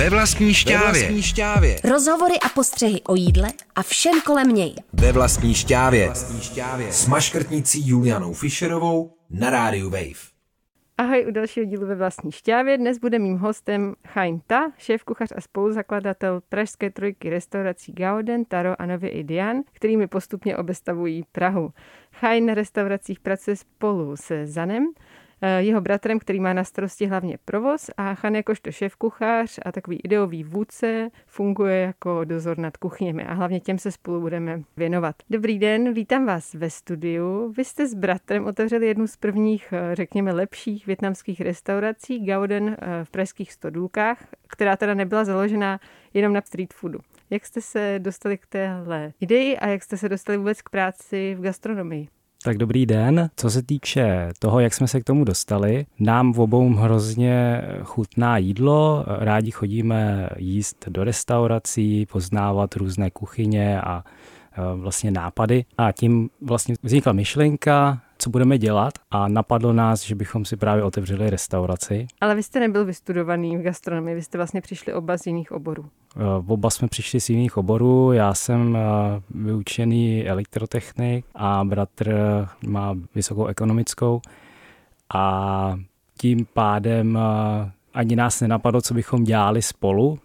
Ve vlastní šťávě. Ve vlastní šťávě. Rozhovory a postřehy o jídle a všem kolem něj. Ve vlastní šťávě. Vlastní šťávě. S maškrtnicí Julianou Fischerovou na rádiu Wave. Ahoj u dalšího dílu ve vlastní šťávě. Dnes bude mým hostem Chaim Ta, šéf kuchař a spoluzakladatel pražské trojky restaurací Gauden, Taro a nově i Dian, kterými postupně obestavují Prahu. Chaim na restauracích pracuje spolu se Zanem, jeho bratrem, který má na starosti hlavně provoz a Chan jakožto šéf kuchař a takový ideový vůdce funguje jako dozor nad kuchněmi a hlavně těm se spolu budeme věnovat. Dobrý den, vítám vás ve studiu. Vy jste s bratrem otevřeli jednu z prvních, eh, řekněme, lepších větnamských restaurací Gauden eh, v pražských stodůlkách, která teda nebyla založena jenom na street foodu. Jak jste se dostali k téhle ideji a jak jste se dostali vůbec k práci v gastronomii? Tak dobrý den. Co se týče toho, jak jsme se k tomu dostali, nám v obou hrozně chutná jídlo. Rádi chodíme jíst do restaurací, poznávat různé kuchyně a e, vlastně nápady. A tím vlastně vznikla myšlenka, co budeme dělat a napadlo nás, že bychom si právě otevřeli restauraci. Ale vy jste nebyl vystudovaný v gastronomii, vy jste vlastně přišli oba z jiných oborů. Eh, oba jsme přišli z jiných oborů. Já jsem eh, vyučený elektrotechnik a bratr má vysokou ekonomickou. A tím pádem eh, ani nás nenapadlo, co bychom dělali spolu.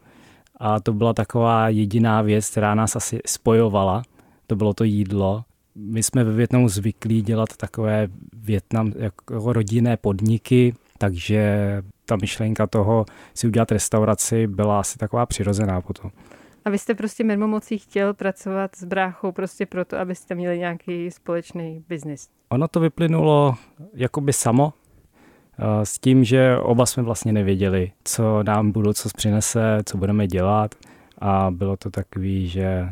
A to byla taková jediná věc, která nás asi spojovala. To bylo to jídlo. My jsme ve Větnamu zvyklí dělat takové Větnam jako rodinné podniky, takže ta myšlenka toho si udělat restauraci byla asi taková přirozená potom. A vy jste prostě mimo mocí chtěl pracovat s bráchou prostě proto, abyste měli nějaký společný biznis? Ono to vyplynulo jakoby samo, eh, s tím, že oba jsme vlastně nevěděli, co nám budoucnost přinese, co budeme dělat a bylo to takový, že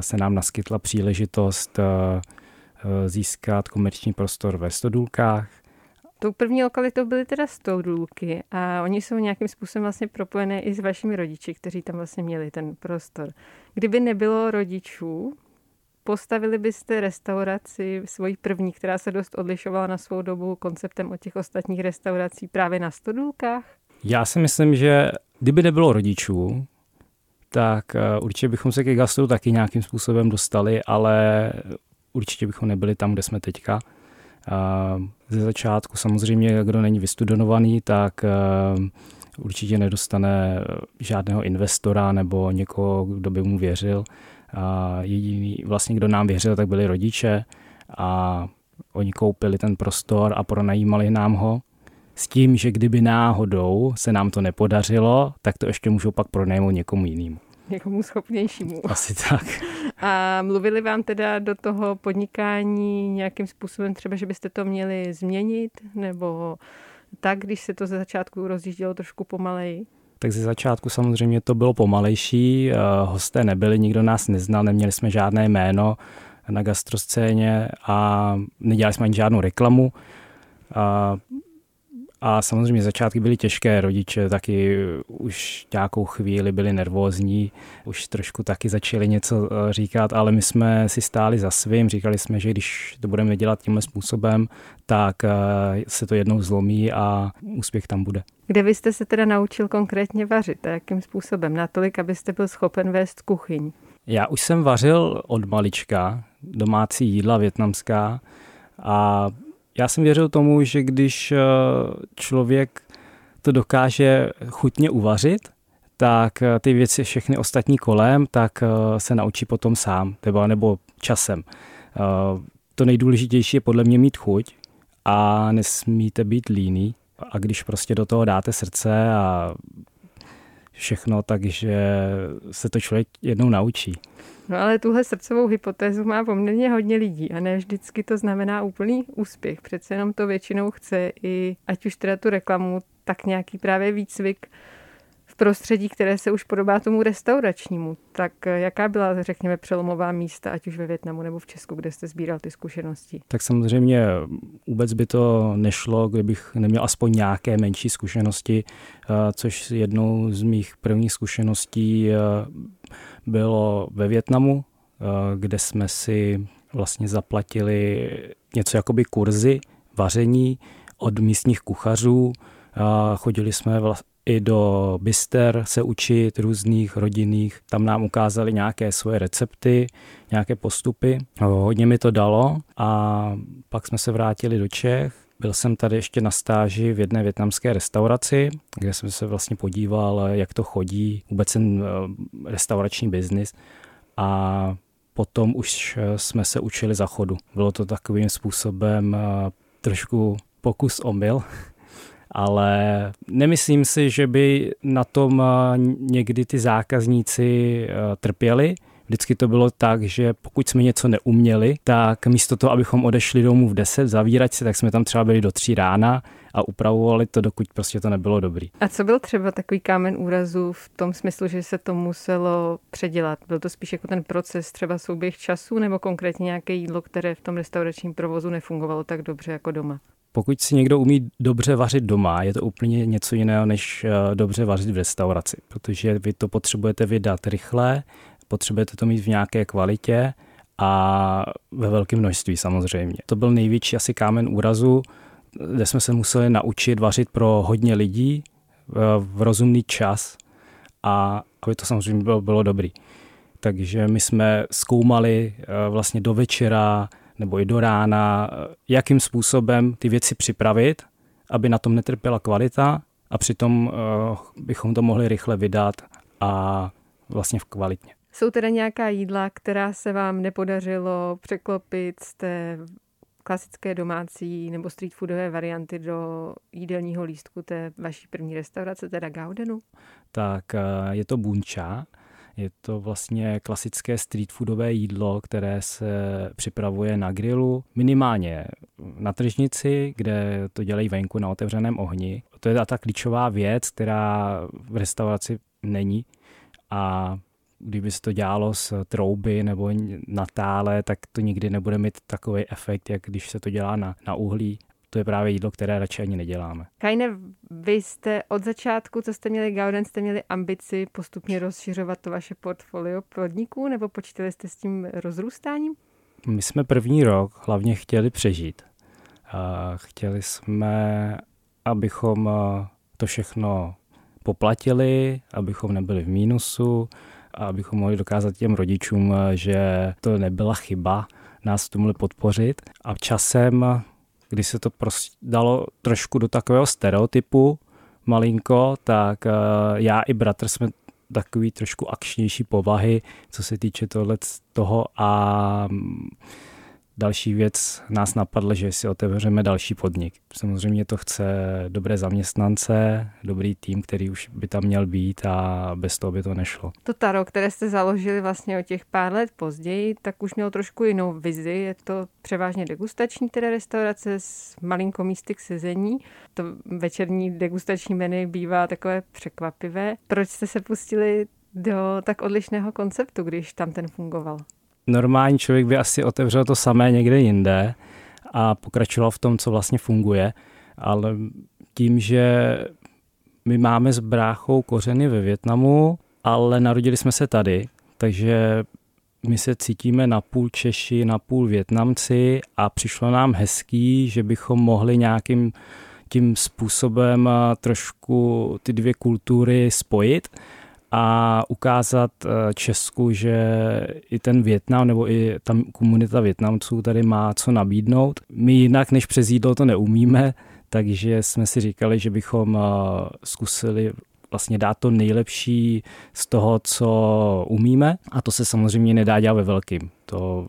se nám naskytla příležitost eh, získat komerční prostor ve Stodůlkách Tou první lokalitou byly teda Stoudůlky a oni jsou nějakým způsobem vlastně propojené i s vašimi rodiči, kteří tam vlastně měli ten prostor. Kdyby nebylo rodičů, postavili byste restauraci svoji první, která se dost odlišovala na svou dobu konceptem od těch ostatních restaurací právě na Stodůlkách? Já si myslím, že kdyby nebylo rodičů, tak eh, určitě bychom se ke gastru taky nějakým způsobem dostali, ale určitě bychom nebyli tam, kde jsme teďka. Ze začátku samozřejmě, kdo není vystudovaný, tak eh, určitě nedostane žádného investora nebo někoho, kdo by mu věřil. Jediný, vlastně kdo nám věřil, tak byli rodiče a oni koupili ten prostor a pronajímali nám ho s tím, že kdyby náhodou se nám to nepodařilo, tak to ještě můžou pak pronajmout někomu jinému někomu schopnějšímu. Asi tak. A mluvili vám teda do toho podnikání nějakým způsobem třeba, že byste to měli změnit, nebo tak, když se to ze začátku rozjíždělo trošku pomaleji? Tak ze začátku samozřejmě to bylo pomalejší, eh, hosté nebyli, nikdo nás neznal, neměli jsme žádné jméno na gastroscéně a nedělali jsme ani žádnou reklamu. A a samozřejmě začátky byly těžké, rodiče taky už nějakou chvíli byli nervózní, už trošku taky začali něco eh, říkat, ale my jsme si stáli za svým, říkali jsme, že když to budeme dělat tímhle způsobem, tak eh, se to jednou zlomí a úspěch tam bude. Kde vy jste se teda naučil konkrétně vařit a jakým způsobem? Natolik, abyste byl schopen vést kuchyň. Já už jsem vařil od malička domácí jídla větnamská a já jsem věřil tomu, že když eh, člověk to dokáže chutně uvařit, tak eh, ty věci všechny ostatní kolem, tak eh, se naučí potom sám, nebo, nebo časem. To nejdůležitější je podle mě mít chuť a nesmíte být líný. A když prostě do toho dáte srdce a všechno, takže se to člověk jednou naučí. No ale tuhle srdcovou hypotézu má poměrně hodně lidí a ne vždycky to znamená úplný úspěch. Přece jenom to většinou chce i, ať už teda tu reklamu, tak nějaký právě výcvik prostředí, které se už podobá tomu restauračnímu. Tak jaká byla, řekněme, přelomová místa, ať už ve Větnamu nebo v Česku, kde jste sbíral ty zkušenosti? Tak samozřejmě vůbec by to nešlo, kdybych neměl aspoň nějaké menší zkušenosti, eh, což jednou z mých prvních zkušeností eh, bylo ve Větnamu, eh, kde jsme si vlastně zaplatili něco jakoby kurzy vaření od místních kuchařů. Chodili jsme i do bister se učit různých rodinných. Tam nám ukázali nějaké svoje recepty, nějaké postupy. Hodně mi to dalo a pak jsme se vrátili do Čech. Byl jsem tady ještě na stáži v jedné větnamské restauraci, kde jsem se vlastně podíval, jak to chodí, vůbec ten eh, restaurační biznis. A potom už jsme se učili za chodu. Bylo to takovým způsobem eh, trošku pokus omyl, ale nemyslím si, že by na tom eh, někdy ty zákazníci eh, trpěli. Vždycky to bylo tak, že pokud jsme něco neuměli, tak místo toho, abychom odešli domů v 10, zavírat se, tak jsme tam třeba byli do 3 rána a upravovali to, dokud prostě to nebylo dobrý. A co byl třeba takový kámen úrazu v tom smyslu, že se to muselo předělat? Byl to spíš jako ten proces, třeba souběh času, nebo konkrétně nějaké jídlo, které v tom restauračním provozu nefungovalo tak dobře jako doma? Pokud si někdo umí dobře vařit doma, je to úplně něco jiného, než eh, dobře vařit v restauraci, protože vy to potřebujete vydat rychle, potřebujete to mít v nějaké kvalitě a ve velkém množství samozřejmě. To byl největší asi kámen úrazu, kde jsme se museli naučit vařit pro hodně lidí eh, v rozumný čas a aby to samozřejmě bylo, bylo dobrý. Takže my jsme zkoumali eh, vlastně do večera nebo i do rána, jakým způsobem ty věci připravit, aby na tom netrpěla kvalita a přitom uh, bychom to mohli rychle vydat a vlastně v kvalitně. Jsou teda nějaká jídla, která se vám nepodařilo překlopit z té klasické domácí nebo street foodové varianty do jídelního lístku té vaší první restaurace, teda Gaudenu? Tak uh, je to bunča, je to vlastně klasické street foodové jídlo, které se připravuje na grilu, minimálně na tržnici, kde to dělají venku na otevřeném ohni. To je ta klíčová věc, která v restauraci není a kdyby se to dělalo z trouby nebo na tále, tak to nikdy nebude mít takový efekt, jak když se to dělá na, na uhlí to je právě jídlo, které radši ani neděláme. Kajne, vy jste od začátku, co jste měli Gauden, jste měli ambici postupně rozšiřovat to vaše portfolio podniků, nebo počítali jste s tím rozrůstáním? My jsme první rok hlavně chtěli přežít. A chtěli jsme, abychom to všechno poplatili, abychom nebyli v mínusu, a abychom mohli dokázat těm rodičům, že to nebyla chyba nás v tomhle podpořit. A časem kdy se to prostě dalo trošku do takového stereotypu malinko, tak uh, já i bratr jsme takový trošku akčnější povahy, co se týče tohle toho a Další věc nás napadla, že si otevřeme další podnik. Samozřejmě to chce dobré zaměstnance, dobrý tým, který už by tam měl být a bez toho by to nešlo. To Taro, které jste založili vlastně o těch pár let později, tak už mělo trošku jinou vizi. Je to převážně degustační teda restaurace s malinko místy k sezení. To večerní degustační menu bývá takové překvapivé. Proč jste se pustili do tak odlišného konceptu, když tam ten fungoval? Normální člověk by asi otevřel to samé někde jinde a pokračoval v tom, co vlastně funguje, ale tím, že my máme s bráchou kořeny ve Větnamu, ale narodili jsme se tady, takže my se cítíme na půl Češi, na půl Větnamci a přišlo nám hezký, že bychom mohli nějakým tím způsobem trošku ty dvě kultury spojit a ukázat eh, Česku, že i ten Větnam nebo i ta komunita Větnamců tady má co nabídnout. My jinak než přes jídlo to neumíme, takže jsme si říkali, že bychom eh, zkusili vlastně dát to nejlepší z toho, co umíme a to se samozřejmě nedá dělat ve velkým. To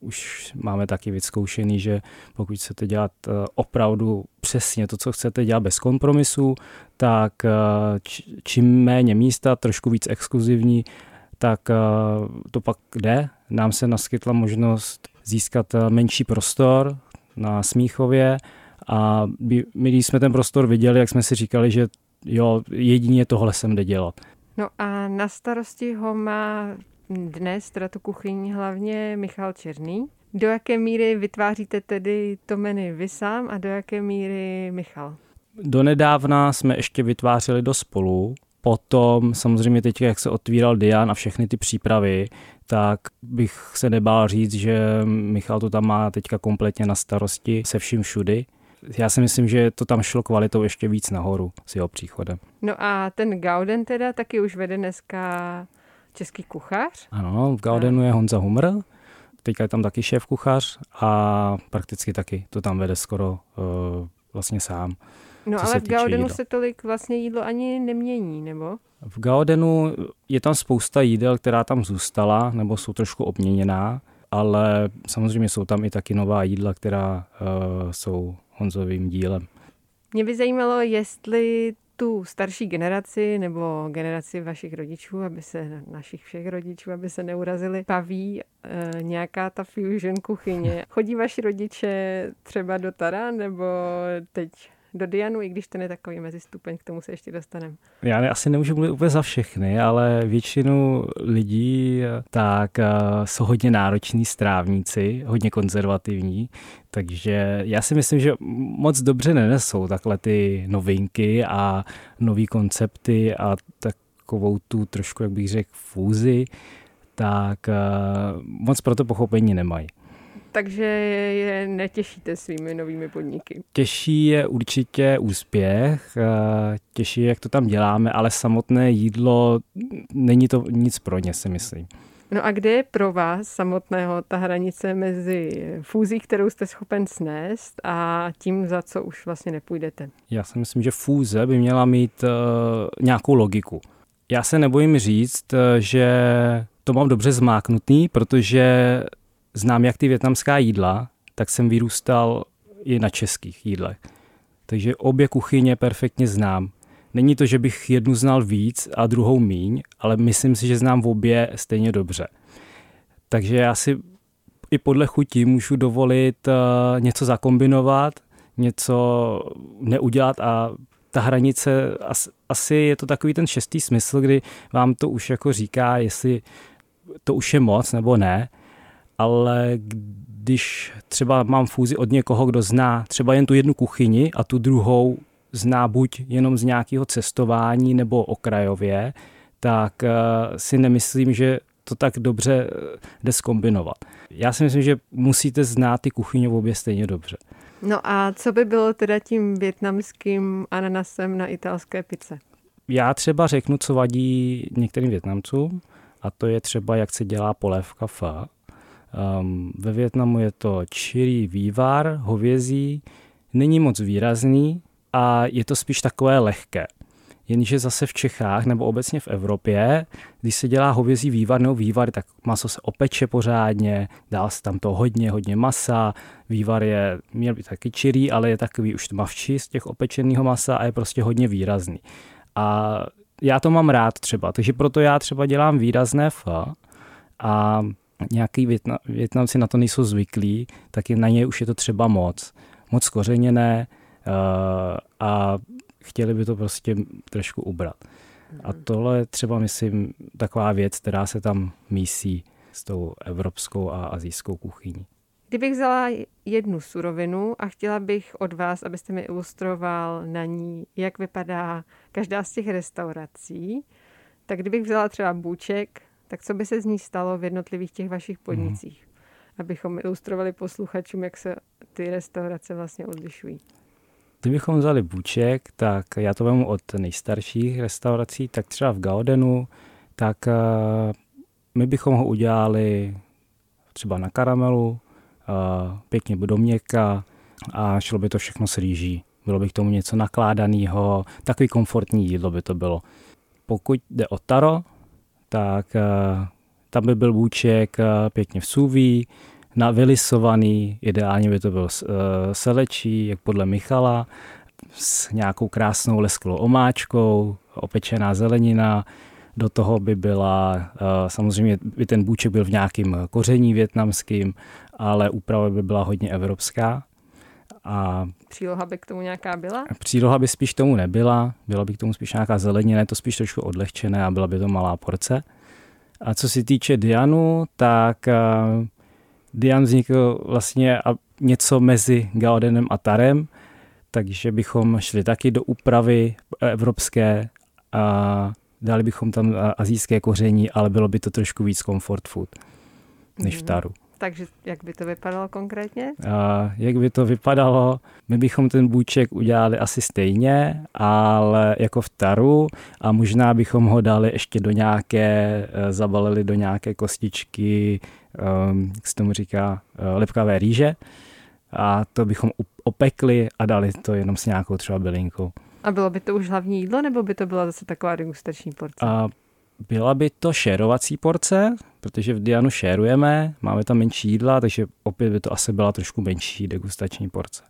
už máme taky vyzkoušený, že pokud chcete dělat eh, opravdu přesně to, co chcete dělat bez kompromisu, tak eh, čím méně místa, trošku víc exkluzivní, tak eh, to pak jde. Nám se naskytla možnost získat menší prostor na Smíchově a my, když jsme ten prostor viděli, jak jsme si říkali, že jo, jedině tohle jsem jde dělat. No a na starosti ho má dnes teda tu kuchyň hlavně Michal Černý. Do jaké míry vytváříte tedy to menu vy sám a do jaké míry Michal? Donedávna jsme ještě vytvářeli do spolu, Potom samozřejmě teď, jak se otvíral Dian a všechny ty přípravy, tak bych se nebál říct, že Michal to tam má teďka kompletně na starosti se vším všudy já si myslím, že to tam šlo kvalitou ještě víc nahoru s jeho příchodem. No a ten Gauden teda taky už vede dneska český kuchař? Ano, v Gaudenu je Honza Humr, teďka je tam taky šéf kuchař a prakticky taky to tam vede skoro uh, vlastně sám. No ale v Gaudenu jídla. se tolik vlastně jídlo ani nemění, nebo? V Gaudenu je tam spousta jídel, která tam zůstala, nebo jsou trošku obměněná, ale samozřejmě jsou tam i taky nová jídla, která uh, jsou Honzovým dílem. Mě by zajímalo, jestli tu starší generaci nebo generaci vašich rodičů, aby se našich všech rodičů, aby se neurazili, paví e, nějaká ta fusion kuchyně. Chodí vaši rodiče třeba do Tara nebo teď do Dianu, i když ten je takový mezistupeň, k tomu se ještě dostaneme. Já asi nemůžu mluvit úplně za všechny, ale většinu lidí tak uh, jsou hodně nároční strávníci, hodně konzervativní, takže já si myslím, že moc dobře nenesou takhle ty novinky a nové koncepty a takovou tu trošku, jak bych řekl, fúzi, tak uh, moc pro to pochopení nemají. Takže je netěšíte svými novými podniky? Těší je určitě úspěch, eh, těší, jak to tam děláme, ale samotné jídlo není to nic pro ně, si myslím. No a kde je pro vás samotného ta hranice mezi fúzí, kterou jste schopen snést a tím, za co už vlastně nepůjdete? Já si myslím, že fúze by měla mít uh, nějakou logiku. Já se nebojím říct, eh, že to mám dobře zmáknutý, protože znám jak ty větnamská jídla, tak jsem vyrůstal i na českých jídlech. Takže obě kuchyně perfektně znám. Není to, že bych jednu znal víc a druhou míň, ale myslím si, že znám v obě stejně dobře. Takže já si i podle chutí můžu dovolit uh, něco zakombinovat, něco neudělat a ta hranice, asi je to takový ten šestý smysl, kdy vám to už jako říká, jestli to už je moc nebo ne ale když třeba mám fúzi od někoho, kdo zná třeba jen tu jednu kuchyni a tu druhou zná buď jenom z nějakého cestování nebo okrajově, tak uh, si nemyslím, že to tak dobře eh, jde skombinovat. Já si myslím, že musíte znát ty kuchyně v obě stejně dobře. No a co by bylo teda tím větnamským ananasem na italské pice? Já třeba řeknu, co vadí některým Větnamcům, a to je třeba, jak se dělá polévka fa. Um, ve Větnamu je to čirý vývar, hovězí, není moc výrazný a je to spíš takové lehké. Jenže zase v Čechách nebo obecně v Evropě, když se dělá hovězí vývar nebo vývar, tak maso se opeče pořádně, dá se tam to hodně, hodně masa, vývar je, měl být taky čirý, ale je takový už tmavčí z těch opečeného masa a je prostě hodně výrazný. A já to mám rád třeba, takže proto já třeba dělám výrazné f a nějaký Větna, Větnamci na to nejsou zvyklí, tak je na ně už je to třeba moc. Moc kořeněné uh, a chtěli by to prostě trošku ubrat. A mhm. tohle je třeba, myslím, taková věc, která se tam mísí s tou evropskou a azijskou kuchyní. Kdybych vzala jednu surovinu a chtěla bych od vás, abyste mi ilustroval na ní, jak vypadá každá z těch restaurací, tak kdybych vzala třeba bůček, tak co by se z ní stalo v jednotlivých těch vašich mhm. podnicích? Mm. Abychom ilustrovali posluchačům, jak se ty restaurace vlastně odlišují. Kdybychom vzali Bůček, tak já to vemu od nejstarších restaurací, tak třeba v Gaudenu, tak uh, my bychom ho udělali třeba na karamelu, uh, pěkně do měka a šlo by to všechno s rýží. Bylo by k tomu něco nakládaného, takový komfortní jídlo by to bylo. Pokud jde o taro, tak eh, tam by byl bůček eh, pěkně v suví, navylisovaný, ideálně by to byl eh, selečí, jak podle Michala, s nějakou krásnou lesklou omáčkou, opečená zelenina, do toho by byla, samozřejmě by ten bůček byl v nějakém koření větnamským, ale úprava by byla hodně evropská. A příloha by k tomu nějaká byla? Příloha by spíš tomu nebyla, byla by k tomu spíš nějaká zelenina, je to spíš trošku odlehčené a byla by to malá porce. A co se týče Dianu, tak uh, Dian vznikl vlastně něco mezi Gaudenem a Tarem, takže bychom šli taky do úpravy evropské a dali bychom tam azijské koření, ale bylo by to trošku víc comfort food než v mhm. Taru. Takže jak by to vypadalo konkrétně? A jak by to vypadalo? My bychom ten bůček udělali asi stejně, ale jako v taru a možná bychom ho dali ještě do nějaké, eh, zabalili do nějaké kostičky, um, jak se tomu říká, eh, lepkavé rýže a to bychom opekli a dali to jenom s nějakou třeba bylinkou. A bylo by to už hlavní jídlo, nebo by to byla zase taková degustační porce? A byla by to šérovací porce, protože v Dianu šérujeme, máme tam menší jídla, takže opět by to asi byla trošku menší degustační porce.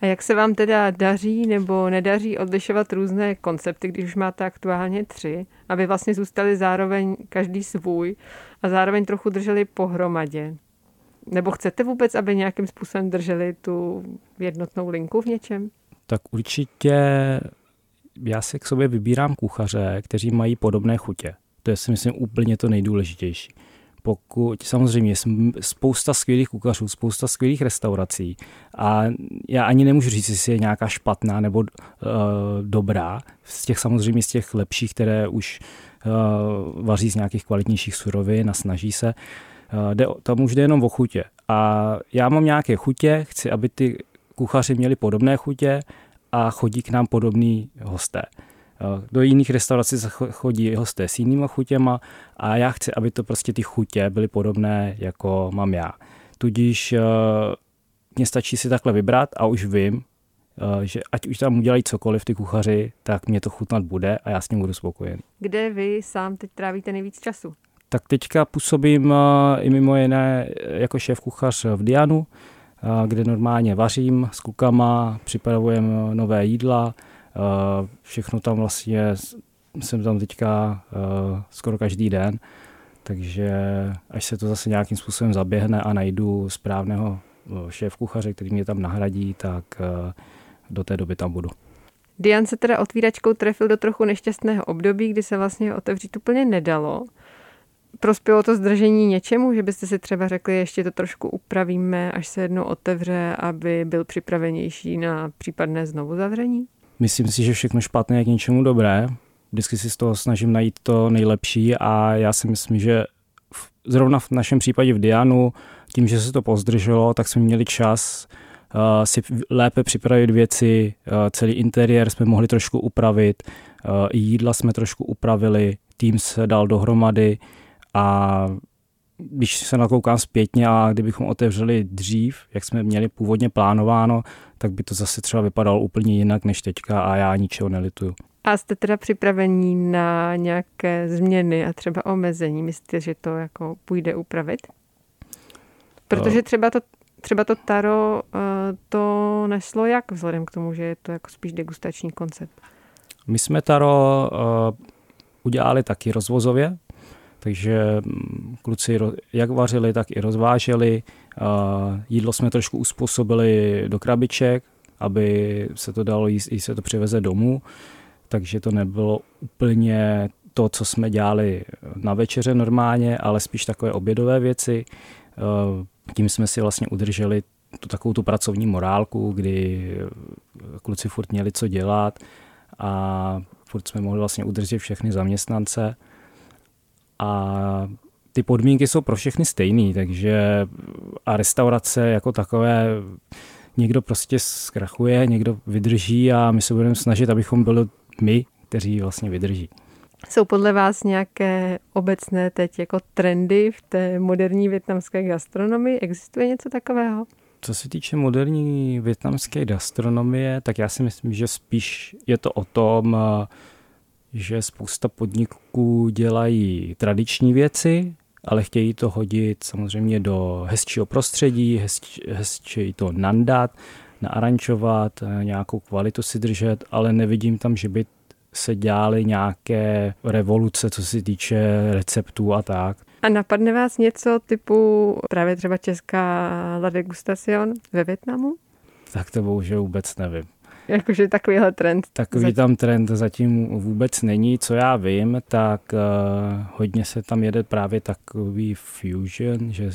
A jak se vám teda daří nebo nedaří odlišovat různé koncepty, když už máte aktuálně tři, aby vlastně zůstali zároveň každý svůj a zároveň trochu drželi pohromadě? Nebo chcete vůbec, aby nějakým způsobem drželi tu jednotnou linku v něčem? Tak určitě já si k sobě vybírám kuchaře, kteří mají podobné chutě. To je si myslím úplně to nejdůležitější. Pokud samozřejmě je spousta skvělých kuchařů, spousta skvělých restaurací a já ani nemůžu říct, jestli je nějaká špatná nebo uh, dobrá. Z těch samozřejmě z těch lepších, které už uh, vaří z nějakých kvalitnějších surovin a snaží se. Uh, jde, tam už jde jenom o chutě. A já mám nějaké chutě, chci, aby ty kuchaři měli podobné chutě a chodí k nám podobní hosté. Eh, do jiných restaurací chodí hosté s jinýma chutěma a já chci, aby to prostě ty chutě byly podobné, jako mám já. Tudíž eh, mně stačí si takhle vybrat a už vím, eh, že ať už tam udělají cokoliv ty kuchaři, tak mě to chutnat bude a já s ním budu spokojen. Kde vy sám teď trávíte nejvíc času? Tak teďka působím i mimo jiné jako šéf kuchař v Dianu, kde normálně vařím s klukama, připravujeme nové jídla, všechno tam vlastně, jsem tam teďka skoro každý den, takže až se to zase nějakým způsobem zaběhne a najdu správného šéf kuchaře, který mě tam nahradí, tak do té doby tam budu. Dian se teda otvíračkou trefil do trochu nešťastného období, kdy se vlastně otevřít úplně nedalo prospělo to zdržení něčemu, že byste si třeba řekli, ještě to trošku upravíme, až se jednou otevře, aby byl připravenější na případné znovu zavření? Myslím si, že všechno špatné je k něčemu dobré. Vždycky si z toho snažím najít to nejlepší a já si myslím, že v, zrovna v našem případě v Dianu, tím, že se to pozdrželo, tak jsme měli čas uh, si lépe připravit věci, uh, celý interiér jsme mohli trošku upravit, uh, jídla jsme trošku upravili, tým se dal dohromady, a když se nakoukám zpětně a kdybychom otevřeli dřív, jak jsme měli původně plánováno, tak by to zase třeba vypadalo úplně jinak než teďka a já ničeho nelituju. A jste teda připravení na nějaké změny a třeba omezení? Myslíte, že to jako půjde upravit? Protože třeba to, třeba to taro eh, to neslo jak vzhledem k tomu, že je to jako spíš degustační koncept? My jsme taro uh, udělali taky rozvozově, takže mm, kluci jak vařili, tak i rozváželi. Jídlo jsme trošku uspůsobili do krabiček, aby se to dalo jíst, i se to přiveze domů. Takže to nebylo úplně to, co jsme dělali na večeře normálně, ale spíš takové obědové věci. Tím jsme si vlastně udrželi tu takovou tu pracovní morálku, kdy kluci furt měli co dělat a furt jsme mohli vlastně udržet všechny zaměstnance a ty podmínky jsou pro všechny stejný, takže a restaurace jako takové někdo prostě zkrachuje, někdo vydrží a my se budeme snažit, abychom byli my, kteří vlastně vydrží. Jsou podle vás nějaké obecné teď jako trendy v té moderní větnamské gastronomii? Existuje něco takového? Co se týče moderní větnamské gastronomie, tak já si myslím, že spíš je to o tom, že spousta podniků dělají tradiční věci, ale chtějí to hodit samozřejmě do hezčího prostředí, hezčí to nandat, naarančovat, nějakou kvalitu si držet, ale nevidím tam, že by se dělaly nějaké revoluce, co se týče receptů a tak. A napadne vás něco typu právě třeba česká La Degustation ve Větnamu? Tak to bohužel vůbec nevím. Jakože takovýhle trend. Takový zatím. tam trend zatím vůbec není. Co já vím, tak uh, hodně se tam jede právě takový fusion, že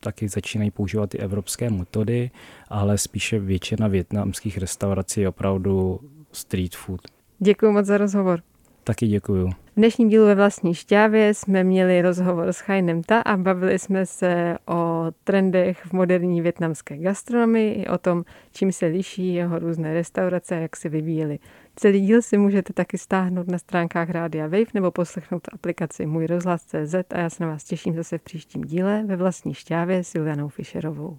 taky začínají používat ty evropské metody, ale spíše většina větnamských restaurací je opravdu street food. Děkuji moc za rozhovor. Taky děkuju. V dnešním dílu ve vlastní šťávě jsme měli rozhovor s Chainem Ta a bavili jsme se o trendech v moderní větnamské gastronomii i o tom, čím se liší jeho různé restaurace a jak se vyvíjely. Celý díl si můžete taky stáhnout na stránkách Rádia Wave nebo poslechnout v aplikaci Můj rozhlas.cz a já se na vás těším zase v příštím díle ve vlastní šťávě s Julianou Fischerovou.